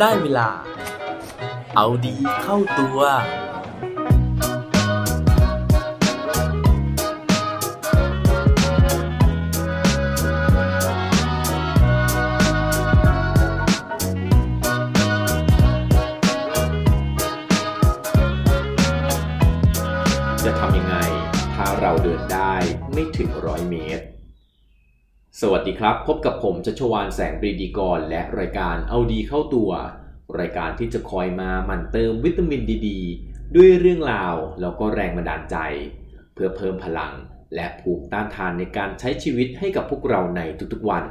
ได้เวลา เอาดีเข้าตัว จะทำยังไง ถ้าเราเดินได้ไม่ถึงร้อยเมตร สวัสดีครับ พบกับผมชัชวานแสงปรีดีกร และรายการเอาดีเข้าตัว รายการที่จะคอยมาหมั่นเติมวิตามินดีดด้วยเรื่องราวแล้วก็แรงบันดาลใจ เพื่อเพิ่มพลังและภูมิต้านทานในการใช้ชีวิตให้กับพวกเราในทุกๆวัน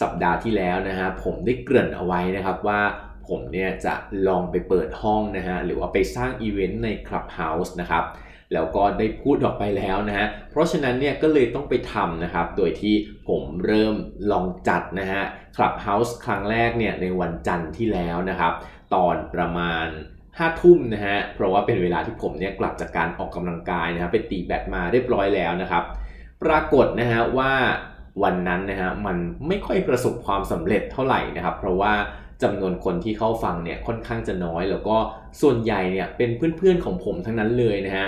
สัปดาห์ที่แล้วนะฮะผมได้เกริ่นเอาไว้นะครับว่าผมเนี่ยจะลองไปเปิดห้องนะฮะหรือว่าไปสร้างอีเวนต์ใน Clubhouse นะครับ แล้วก็ได้พูดออกไปแล้วนะฮะ เพราะฉะนั้นเนี่ยก็เลยต้องไปทำนะครับ โดยที่ผมเริ่มลองจัดนะฮะ Clubhouse ครั้งแรกเนี่ยในวันจันทร์ที่แล้วนะครับ ตอนประมาณ5ทุ่มนะฮะ เพราะว่าเป็นเวลาที่ผมเนี่ยกลับจากการออกกำลังกายนะฮะไปตีแบดมาเรียบร้อยแล้วนะครับ ปรากฏนะฮะว่าวันนั้นนะฮะมันไม่ค่อยประสบความสำเร็จเท่าไหร่นะครับ เพราะว่าจำนวนคนที่เข้าฟังเนี่ยค่อนข้างจะน้อย แล้วก็ส่วนใหญ่เนี่ยเป็นเพื่อนๆของผมทั้งนั้นเลยนะฮะ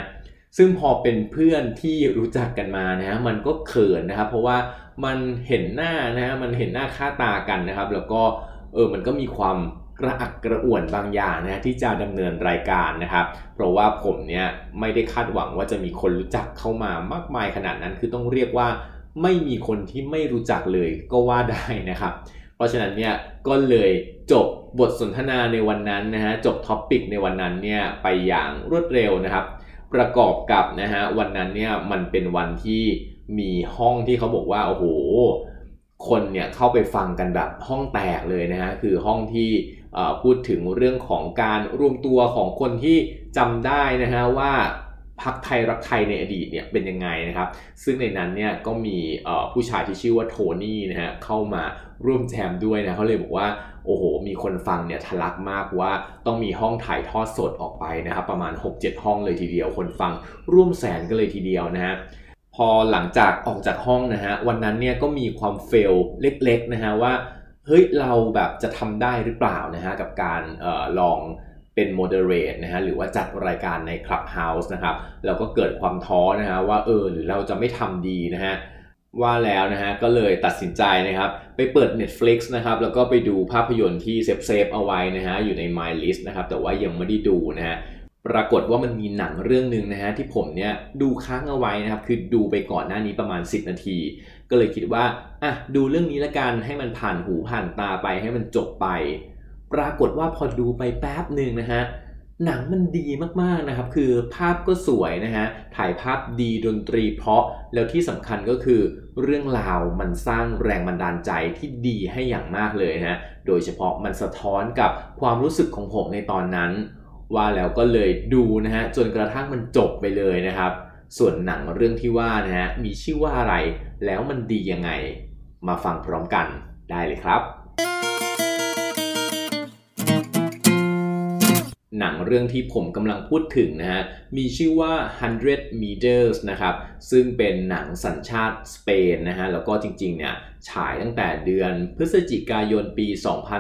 ซึ่งพอเป็นเพื่อนที่รู้จักกันมานะฮะมันก็เขินนะครับ เพราะว่ามันเห็นหน้านะฮะมันเห็นหน้าค่าตากันนะครับ แล้วก็เออมันก็มีความกระอักกระอ่วนบางอย่างนะฮะที่จะดำเนินรายการนะครับ เพราะว่าผมเนี่ยไม่ได้คาดหวังว่าจะมีคนรู้จักเข้ามามากมายขนาดนั้น คือต้องเรียกว่าไม่มีคนที่ไม่รู้จักเลยก็ว่าได้นะครับ เพราะฉะนั้นเนี่ยก็เลยจบบทสนทนาในวันนั้นนะฮะจบ topic ในวันนั้นเนี่ยไปอย่างรวดเร็วนะครับ ประกอบกับนะฮะวันนั้นเนี่ยมันเป็นวันที่มีห้องที่เขาบอกว่าโอ้โหคนเนี่ยเข้าไปฟังกันแบบห้องแตกเลยนะฮะคือห้องที่พูดถึงเรื่องของการรวมตัวของคนที่จำได้นะฮะว่า พรรคไทยรักไทยในอดีตเนี่ยเป็นยังไงนะครับ ซึ่งในนั้นเนี่ยก็มีผู้ชายที่ชื่อว่าโทนี่นะฮะเข้ามาร่วมแจมด้วยนะเขาเลยบอกว่าโอ้โห มีคนฟังเนี่ยทะลักมากว่าต้องมีห้องถ่ายทอดสดออกไปนะครับ ประมาณ 6-7 ห้องเลยทีเดียว คนฟังร่วมแสนกันเลยทีเดียวนะฮะพอหลังจากออกจากห้องนะฮะวันนั้นเนี่ยก็มีความ fail เล็กๆนะฮะว่าเฮ้ยเราแบบจะทำได้หรือเปล่านะฮะกับการลอง เป็น moderate นะฮะหรือว่าจัดรายการใน Clubhouse นะครับแล้วก็เกิดความท้อนะฮะว่าเออหรือเราจะไม่ทำดีนะฮะว่าแล้วนะฮะก็เลยตัดสินใจนะครับ ไปเปิด Netflix นะครับแล้วก็ไปดูภาพยนตร์ที่ save save เอาไว้นะฮะอยู่ใน My List นะครับแต่ว่ายังไม่ได้ดูนะฮะปรากฏว่ามันมีหนังเรื่องหนึ่งนะฮะที่ผมเนี่ยดูค้างเอาไว้นะครับคือดูไปก่อนหน้านี้ประมาณ 10 นาที ก็เลยคิดว่าอะดูเรื่องนี้ละกันให้มันผ่านหูผ่านตาไปให้มันจบไป ปรากฏว่าพอดูไปแป๊บหนึ่งนะฮะหนังมันดีมากๆนะครับ คือภาพก็สวยนะฮะ ถ่ายภาพดีดนตรีเพราะ แล้วที่สำคัญก็คือ เรื่องราวมันสร้างแรงบันดาลใจที่ดีให้อย่างมากเลยนะฮะ โดยเฉพาะมันสะท้อนกับความรู้สึกของผมในตอนนั้น ว่าแล้วก็เลยดูนะฮะ จนกระทั่งมันจบไปเลยนะครับ ส่วนหนังเรื่องที่ว่านะฮะ มีชื่อว่าอะไร แล้วมันดียังไง มาฟังพร้อมกันได้เลยครับ เรื่องที่ผมกำลังพูดถึงนะฮะมีชื่อว่า 100 meters นะครับซึ่งเป็นหนังสัญชาติสเปนนะฮะแล้วก็จริงๆเนี่ยฉายตั้งแต่เดือนพฤศจิกายนปี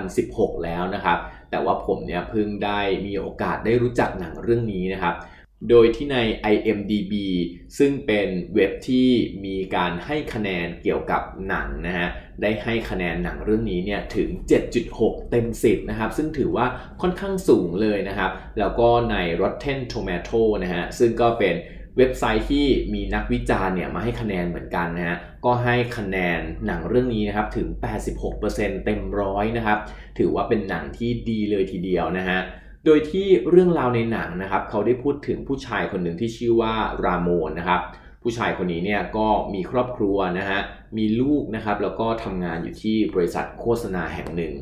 2016 แล้วนะครับแต่ว่าผมเนี่ยเพิ่งได้มีโอกาสได้รู้จักหนังเรื่องนี้นะครับ โดยที่ใน IMDB ซึ่งเป็นเว็บที่มีการให้คะแนนเกี่ยวกับหนังนะฮะ ได้ให้คะแนนหนังเรื่องนี้เนี่ยถึง 7.6 เต็ม 10 นะครับ ซึ่งถือว่าค่อนข้างสูงเลยนะครับ แล้วก็ใน Rotten Tomato นะฮะ ซึ่งก็เป็นเว็บไซต์ที่มีนักวิจารณ์เนี่ยมาให้คะแนนเหมือนกันนะฮะ ก็ให้คะแนนหนังเรื่องนี้นะครับถึง 86%เต็มร้อยนะครับ ถือว่าเป็นหนังที่ดีเลยทีเดียวนะฮะ โดยที่เรื่องราวในหนังนะครับเขาได้พูดถึงผู้ชายคนหนึ่งที่ชื่อว่ารามอนนะครับผู้ชายคนนี้เนี่ยก็มีครอบครัวนะฮะมีลูกนะครับแล้วก็ทำงานอยู่ที่บริษัทโฆษณาแห่งหนึ่ง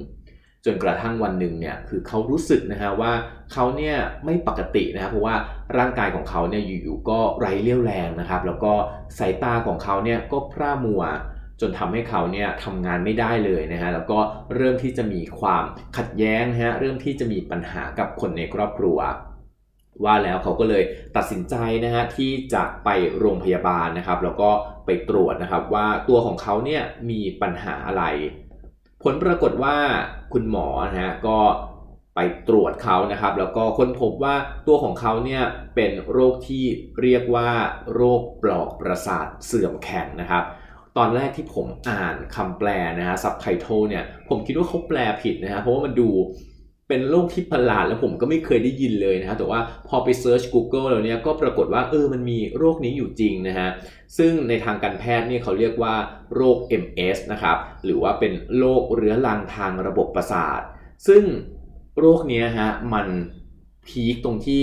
จนกระทั่งวันหนึ่งเนี่ยคือเขารู้สึกนะฮะว่าเขาเนี่ยไม่ปกตินะครับเพราะว่าร่างกายของเขาเนี่ยอยู่ๆก็ไร้เรี่ยวแรงนะครับแล้วก็สายตาของเขาเนี่ยก็พร่ามัว จนทำให้เขาเนี่ยทำงานไม่ได้เลยนะฮะแล้วก็เริ่มที่จะมีความขัดแย้งฮะเริ่มที่จะมีปัญหากับคนในครอบครัว ว่าแล้วเขาก็เลยตัดสินใจนะฮะที่จะไปโรงพยาบาลนะครับ แล้วก็ไปตรวจนะครับว่าตัวของเขาเนี่ยมีปัญหาอะไร ผลปรากฏว่าคุณหมอนะฮะก็ไปตรวจเขานะครับ แล้วก็ค้นพบว่าตัวของเขาเนี่ยเป็นโรคที่เรียกว่าโรคปลอกประสาทเสื่อมแข็งนะครับ ตอนแรกที่ผมอ่านคำแปลนะฮะซับไตเติลเนี่ยผมคิดว่าเขาแปลผิดนะฮะเพราะว่ามันดูเป็นโรคที่ประหลาดแล้วผมก็ไม่เคยได้ยินเลยนะฮะแต่ว่าพอไปเซิร์ช Google แล้วเนี่ยก็ปรากฏว่าเออมันมีโรคนี้อยู่จริงนะฮะซึ่งในทางการแพทย์เนี่ยเขาเรียกว่าโรค MS นะครับหรือว่าเป็นโรคเรื้อรังทางระบบประสาท ซึ่งโรคนี้ฮะมันพีคตรงที่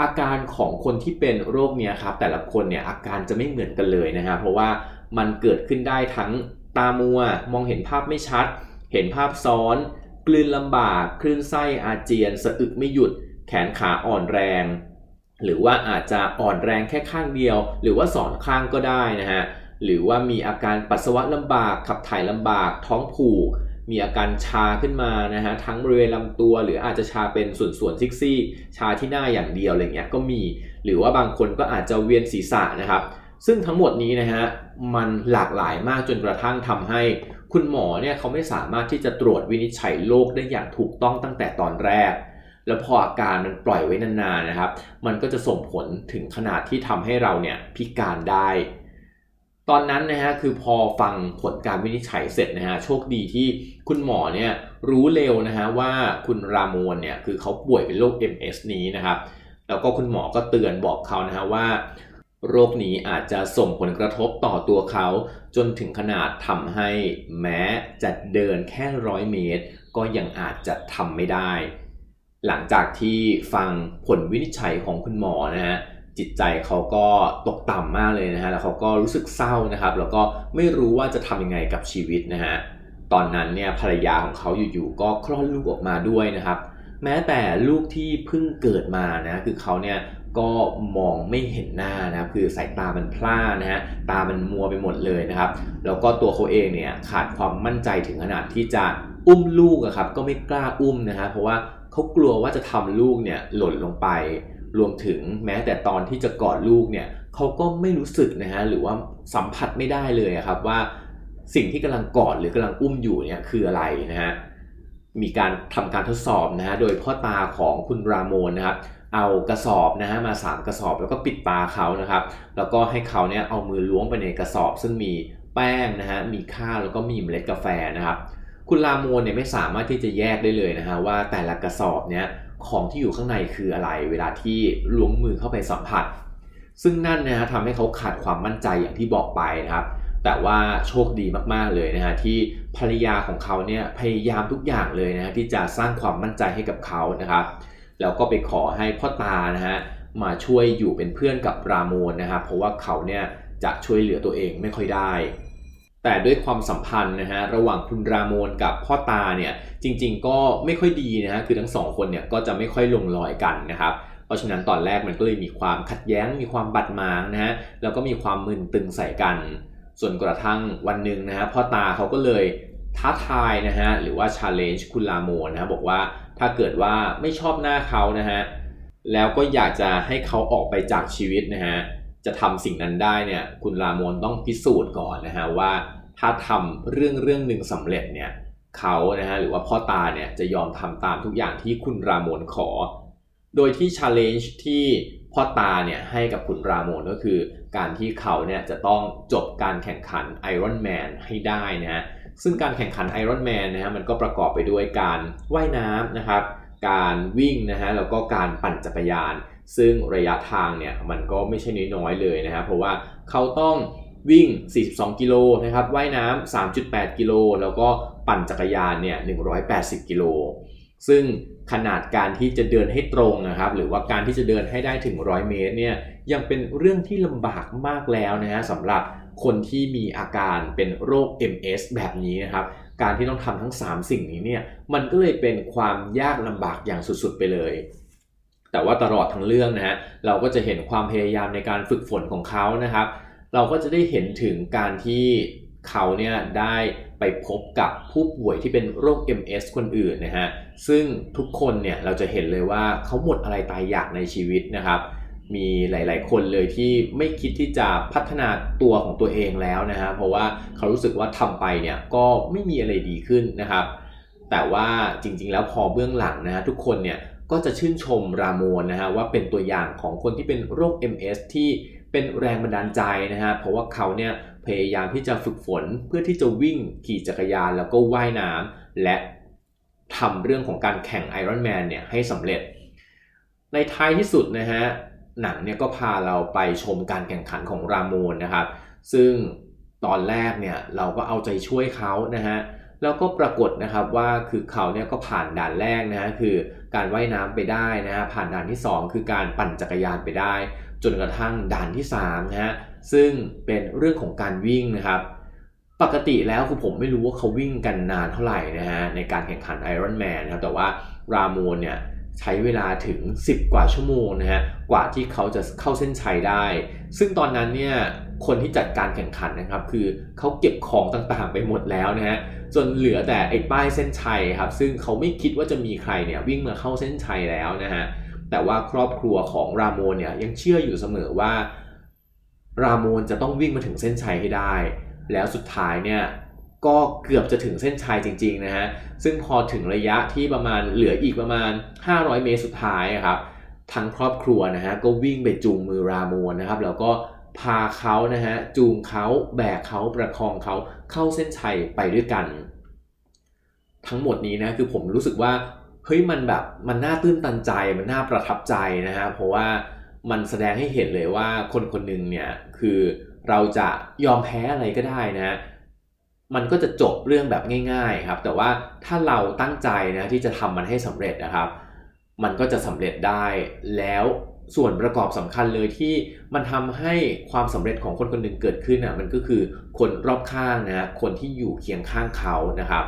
อาการของคนที่เป็นโรคเนี้ยครับแต่ละคนเนี่ยอาการจะไม่เหมือนกันเลยนะฮะเพราะว่า มันเกิดขึ้นได้ทั้งตามัว มองเห็นภาพไม่ชัด เห็นภาพซ้อน กลืนลำบาก คลื่นไส้อาเจียน สะอึกไม่หยุด แขนขาอ่อนแรง หรือว่าอาจจะอ่อนแรงแค่ข้างเดียว หรือว่าสองข้างก็ได้นะฮะ หรือว่ามีอาการปัสสาวะลำบาก ขับถ่ายลำบาก ท้องผูก มีอาการชาขึ้นมานะฮะ ทั้งบริเวณลำตัว หรืออาจจะชาเป็นส่วนๆซิกซี่ ชาที่หน้าอย่างเดียวอะไรเงี้ยก็มี หรือว่าบางคนก็อาจจะเวียนศีรษะนะครับ ซึ่งทั้งหมดนี้นะฮะมันหลากหลายมากจนกระทั่งทำให้คุณหมอเนี่ยเขาไม่สามารถที่จะตรวจวินิจฉัยโรคได้อย่างถูกต้องตั้งแต่ตอนแรก แล้วพออาการมันปล่อยไว้นานๆนะครับ มันก็จะส่งผลถึงขนาดที่ทำให้เราเนี่ยพิการได้ ตอนนั้นนะฮะคือพอฟังผลการวินิจฉัยเสร็จนะฮะโชคดีที่คุณหมอเนี่ยรู้เร็วนะฮะว่าคุณรามวนเนี่ยคือเขาป่วยเป็นโรค MS นี้นะครับ แล้วก็คุณหมอก็เตือนบอกเขานะฮะว่า โรคนี้อาจจะส่งผลกระทบต่อตัวเขา จนถึงขนาดทำให้แม้จะเดินแค่ร้อยเมตร ก็ยังอาจจะทำไม่ได้ หลังจากที่ฟังผลวินิจฉัยของคุณหมอนะฮะจิตใจเขาก็ตกต่ำมากเลยนะฮะแล้วเขาก็รู้สึกเศร้านะครับ แล้วก็ไม่รู้ว่าจะทำยังไงกับชีวิตนะฮะตอนนั้นเนี่ยภรรยาของเขาอยู่ๆก็คลอดลูกออกมาด้วยนะครับ แม้แต่ลูกที่เพิ่งเกิดมานะคือเขาเนี่ยก็มองไม่เห็นหน้านะครับคือสายตามันพร่านะฮะตามันมัวไปหมดเลยนะครับ แล้วก็ตัวเขาเองเนี่ยขาดความมั่นใจถึงขนาดที่จะอุ้มลูกอะครับก็ไม่กล้าอุ้มนะฮะเพราะว่าเขากลัวว่าจะทำลูกเนี่ยหล่นลงไป รวมถึงแม้แต่ตอนที่จะกอดลูกเนี่ยเขาก็ไม่รู้สึกนะฮะหรือว่าสัมผัสไม่ได้เลยครับว่าสิ่งที่กำลังกอดหรือกำลังอุ้มอยู่เนี่ยคืออะไรนะฮะ มีการทำการทดสอบนะฮะโดยพ่อตาของคุณรามอนนะครับเอากระสอบนะฮะมา3กระสอบแล้วก็ปิดตาเขานะครับ แล้วก็ให้เขาเนี่ยเอามือล้วงไปในกระสอบ ซึ่งมีแป้งนะฮะมีข้าวแล้วก็มีเมล็ดกาแฟนะครับ คุณลาโมนเนี่ยไม่สามารถที่จะแยกได้เลยนะฮะว่าแต่ละกระสอบเนี่ยของที่อยู่ข้างในคืออะไร เวลาที่ล้วงมือเข้าไปสัมผัส ซึ่งนั่นนะฮะทำให้เขาขาดความมั่นใจอย่างที่บอกไปนะครับ แต่ว่าโชคดีมากๆเลยนะฮะที่ภรรยาของเขาเนี่ยพยายามทุกอย่างเลยนะฮะที่จะสร้างความมั่นใจให้กับเขานะครับแล้วก็ไปขอให้พ่อตานะฮะมาช่วยอยู่เป็นเพื่อนกับรามอนนะครับเพราะว่าเขาเนี่ยจะช่วยเหลือตัวเองไม่ค่อยได้ แต่ด้วยความสัมพันธ์นะฮะระหว่างคุณรามอนกับพ่อตาเนี่ยจริง ๆ ก็ไม่ค่อยดีนะฮะคือทั้งสองคนเนี่ยก็จะไม่ค่อยลงรอยกันนะครับเพราะฉะนั้นตอนแรกมันก็เลยมีความขัดแย้งมีความบัดหมางนะฮะแล้วก็มีความมึนตึงใส่กัน ส่วนกระทั่งวันหนึ่งนะฮะพ่อตาเขาก็เลยท้าทายนะฮะหรือว่า challenge คุณลาโมนนะฮะบอกว่าถ้าเกิดว่าไม่ชอบหน้าเขานะฮะแล้วก็อยากจะให้เขาออกไปจากชีวิตนะฮะจะทำสิ่งนั้นได้เนี่ยคุณลาโมนต้องพิสูจน์ก่อนนะฮะว่าถ้าทำเรื่องเรื่องหนึ่งสำเร็จเนี่ยเขานะฮะหรือว่าพ่อตาเนี่ยจะยอมทำตามทุกอย่างที่คุณรามนขอ โดยที่ challenge ที่พ่อตาเนี่ยให้กับคุณรามนก็คือ การที่เขาเนี่ยจะต้องจบการแข่งขัน Iron Man ให้ได้นะฮะซึ่งการแข่งขัน Iron Man นะฮะมันก็ประกอบไปด้วยการว่ายน้ำนะครับ การวิ่งนะฮะแล้วก็การปั่นจักรยาน ซึ่งระยะทางเนี่ยมันก็ไม่ใช่น้อยๆเลยนะฮะเพราะว่าเขาต้องวิ่ง 42 กิโลนะครับว่ายน้ำ3.8 กิโล แล้วก็ปั่นจักรยานเนี่ย 180 กิโล ซึ่งขนาดการที่จะเดินให้ตรงนะครับ หรือว่าการที่จะเดินให้ได้ถึง 100 เมตรเนี่ยยังเป็นเรื่องที่ลำบากมากแล้วนะฮะสำหรับคนที่มีอาการเป็นโรค MS แบบนี้นะครับ การที่ต้องทำทั้ง 3 สิ่งนี้เนี่ยมันก็เลยเป็นความยากลำบากอย่างสุดๆไปเลยแต่ว่าตลอดทั้งเรื่องนะฮะเราก็จะเห็นความพยายามในการฝึกฝนของเขานะครับ เราก็จะได้เห็นถึงการที่ เขาเนี่ยได้ไปพบกับผู้ป่วยที่เป็นโรค MS คนอื่นนะฮะ ซึ่งทุกคนเนี่ยเราจะเห็นเลยว่าเขาหมดอะไรตายอยากในชีวิตนะครับ มีหลาย ๆ คนเลยที่ไม่คิดที่จะพัฒนาตัวของตัวเองแล้วนะฮะ เพราะว่าเขารู้สึกว่าทำไปเนี่ยก็ไม่มีอะไรดีขึ้นนะครับ แต่ว่าจริง ๆ แล้วพอเบื้องหลังนะฮะทุกคนเนี่ยก็จะชื่นชมรามนนะฮะว่าเป็นตัวอย่างของคนที่เป็นโรค MS ที่ เป็นแรงบันดาลใจนะฮะเพราะว่าเขาเนี่ยพยายามที่จะฝึกฝนเพื่อที่จะวิ่งขี่จักรยานแล้วก็ว่ายน้ำและทำเรื่องของการแข่งไอรอนแมนเนี่ยให้สำเร็จ ในท้ายที่สุดนะฮะหนังเนี่ยก็พาเราไปชมการแข่งขันของรามนนะครับ ซึ่งตอนแรกเนี่ยเราก็เอาใจช่วยเขานะฮะแล้วก็ปรากฏนะครับว่าคือเขาเนี่ยก็ผ่านด่านแรกนะฮะคือการว่ายน้ำไปได้นะฮะผ่านด่านที่ 2 คือการปั่นจักรยานไปได้ จนกระทั่งด่านที่3นะฮะซึ่งเป็นเรื่องของการวิ่งนะครับ ปกติแล้วคือผมไม่รู้ว่าเขาวิ่งกันนานเท่าไหร่นะฮะในการแข่งขันไอรอนแมนนะครับแต่ว่ารามูนเนี่ยใช้เวลาถึง 10 กว่าชั่วโมงนะฮะกว่าที่เขาจะเข้าเส้นชัยได้ ซึ่งตอนนั้นเนี่ยคนที่จัดการแข่งขันนะครับ คือเขาเก็บของต่างๆ ไปหมดแล้วนะฮะจนเหลือแต่ไอ้ป้ายเส้นชัยครับซึ่งเขาไม่คิดว่าจะมีใครเนี่ยวิ่งมาเข้าเส้นชัยแล้วนะฮะ แต่ว่าครอบครัวของรามนเนี่ยยังเชื่ออยู่เสมอว่า รามนจะต้องวิ่งมาถึงเส้นชัยให้ได้ แล้วสุดท้ายเนี่ยก็เกือบจะถึงเส้นชัยจริงๆนะฮะ ซึ่งพอถึงระยะที่ประมาณเหลืออีกประมาณ 500 เมตรสุดท้ายครับ ทั้งครอบครัวนะฮะก็วิ่งไปจูงมือรามนนะครับ แล้วก็พาเขานะฮะจูงเขาแบกเขาประคองเขาเข้าเส้นชัยไปด้วยกัน ทั้งหมดนี้นะคือผมรู้สึกว่า เฮ้ยมันแบบมันน่าตื้นตันใจมันน่าประทับใจนะฮะเพราะว่ามันแสดงให้เห็นเลยว่าคนคนหนึ่งเนี่ยคือเราจะยอมแพ้อะไรก็ได้นะมันก็จะจบเรื่องแบบง่ายๆครับ แต่ว่าถ้าเราตั้งใจนะที่จะทำมันให้สำเร็จนะครับ มันก็จะสำเร็จได้แล้วส่วนประกอบสำคัญเลยที่มันทำให้ความสำเร็จของคนคนหนึ่งเกิดขึ้นอะมันก็คือคนรอบข้างนะคนที่อยู่เคียงข้างเขานะครับ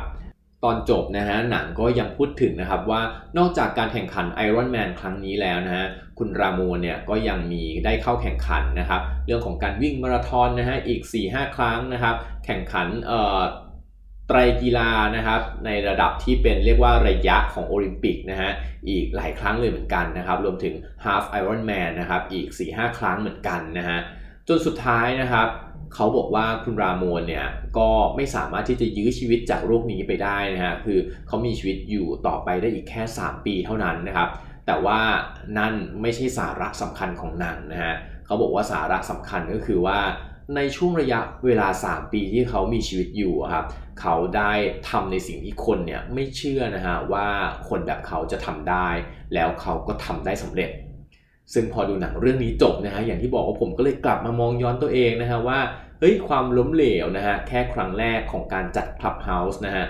ตอนจบนะฮะหนังก็ยังพูดถึงนะครับว่านอกจากการแข่งขันไอรอนแมนครั้งนี้แล้วนะฮะคุณราโมนเนี่ยก็ยังมีได้เข้าแข่งขันนะครับเรื่องของการวิ่งมาราธอนนะฮะอีก 4-5 ครั้งนะครับแข่งขันเอ่อไตรกีฬานะครับในระดับที่เป็นเรียกว่าระยะของโอลิมปิกนะฮะอีกหลายครั้งเลยเหมือนกันนะครับรวมถึง Half Ironman นะครับอีก 4-5 ครั้งเหมือนกันนะฮะจนสุดท้ายนะครับ เขาบอกว่าคุณราโมนเนี่ยก็ไม่สามารถที่จะยื้อชีวิตจากโรคนี้ไปได้นะฮะคือเขามีชีวิตอยู่ต่อไปได้อีกแค่ 3 ปีเท่านั้นนะครับ แต่ว่านั่นไม่ใช่สาระสำคัญของหนังนะฮะเขาบอกว่าสาระสำคัญก็คือว่าในช่วงระยะเวลา 3 ปีที่เขามีชีวิตอยู่ครับเขาได้ทำในสิ่งที่คนเนี่ยไม่เชื่อนะฮะว่าคนแบบเขาจะทำได้ แล้วเขาก็ทำได้สำเร็จ ซึ่งพอดูหนังเรื่องนี้จบนะฮะอย่างที่บอกว่าผมก็เลยกลับมามองย้อนตัวเองนะฮะว่า เฮ้ยความล้มเหลวนะฮะแค่ครั้งแรกของการจัด Clubhouse นะฮะ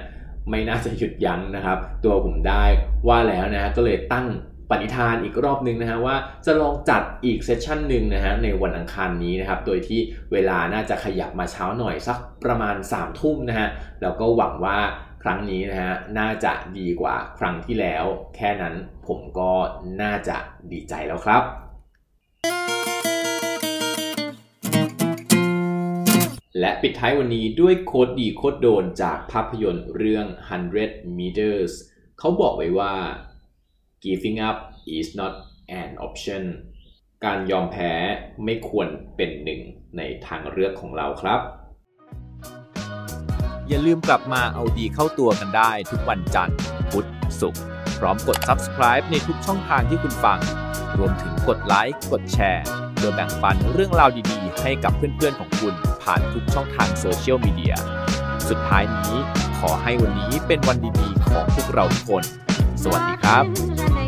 ไม่น่าจะหยุดยั้งนะครับ ตัวผมได้ว่าแล้วนะฮะก็เลยตั้งปณิธานอีกรอบนึงนะฮะว่าจะลองจัดอีกเซสชันหนึ่งนะฮะในวันอังคารนี้นะครับ โดยที่เวลาน่าจะขยับมาเช้าหน่อยสักประมาณ3ามทุ่มนะฮะแล้วก็หวังว่าครั้งนี้นะฮะน่าจะดีกว่าครั้งที่แล้ว แค่นั้นผมก็น่าจะดีใจแล้วครับ และปิดท้ายวันนี้ด้วยโคดดีโคดโดนจากภาพยนตร์เรื่อง 100 meters เขาบอกไว้ว่า giving up is not an option การยอมแพ้ไม่ควรเป็นหนึ่งในทางเลือกของเราครับ อย่าลืมกลับมาเอาดีเข้าตัวกันได้ทุกวันจันทร์ พุธ ศุกร์ พร้อมกด subscribe ในทุกช่องทางที่คุณฟัง รวมถึงกดไลค์ กดแชร์เพื่อแบ่งปันเรื่องราวดีๆ ให้กับเพื่อนๆของคุณ ผ่านทุกช่องทางโซเชียลมีเดีย สุดท้ายนี้ขอให้วันนี้เป็นวันดีๆของพวกเราทุกคน สวัสดีครับ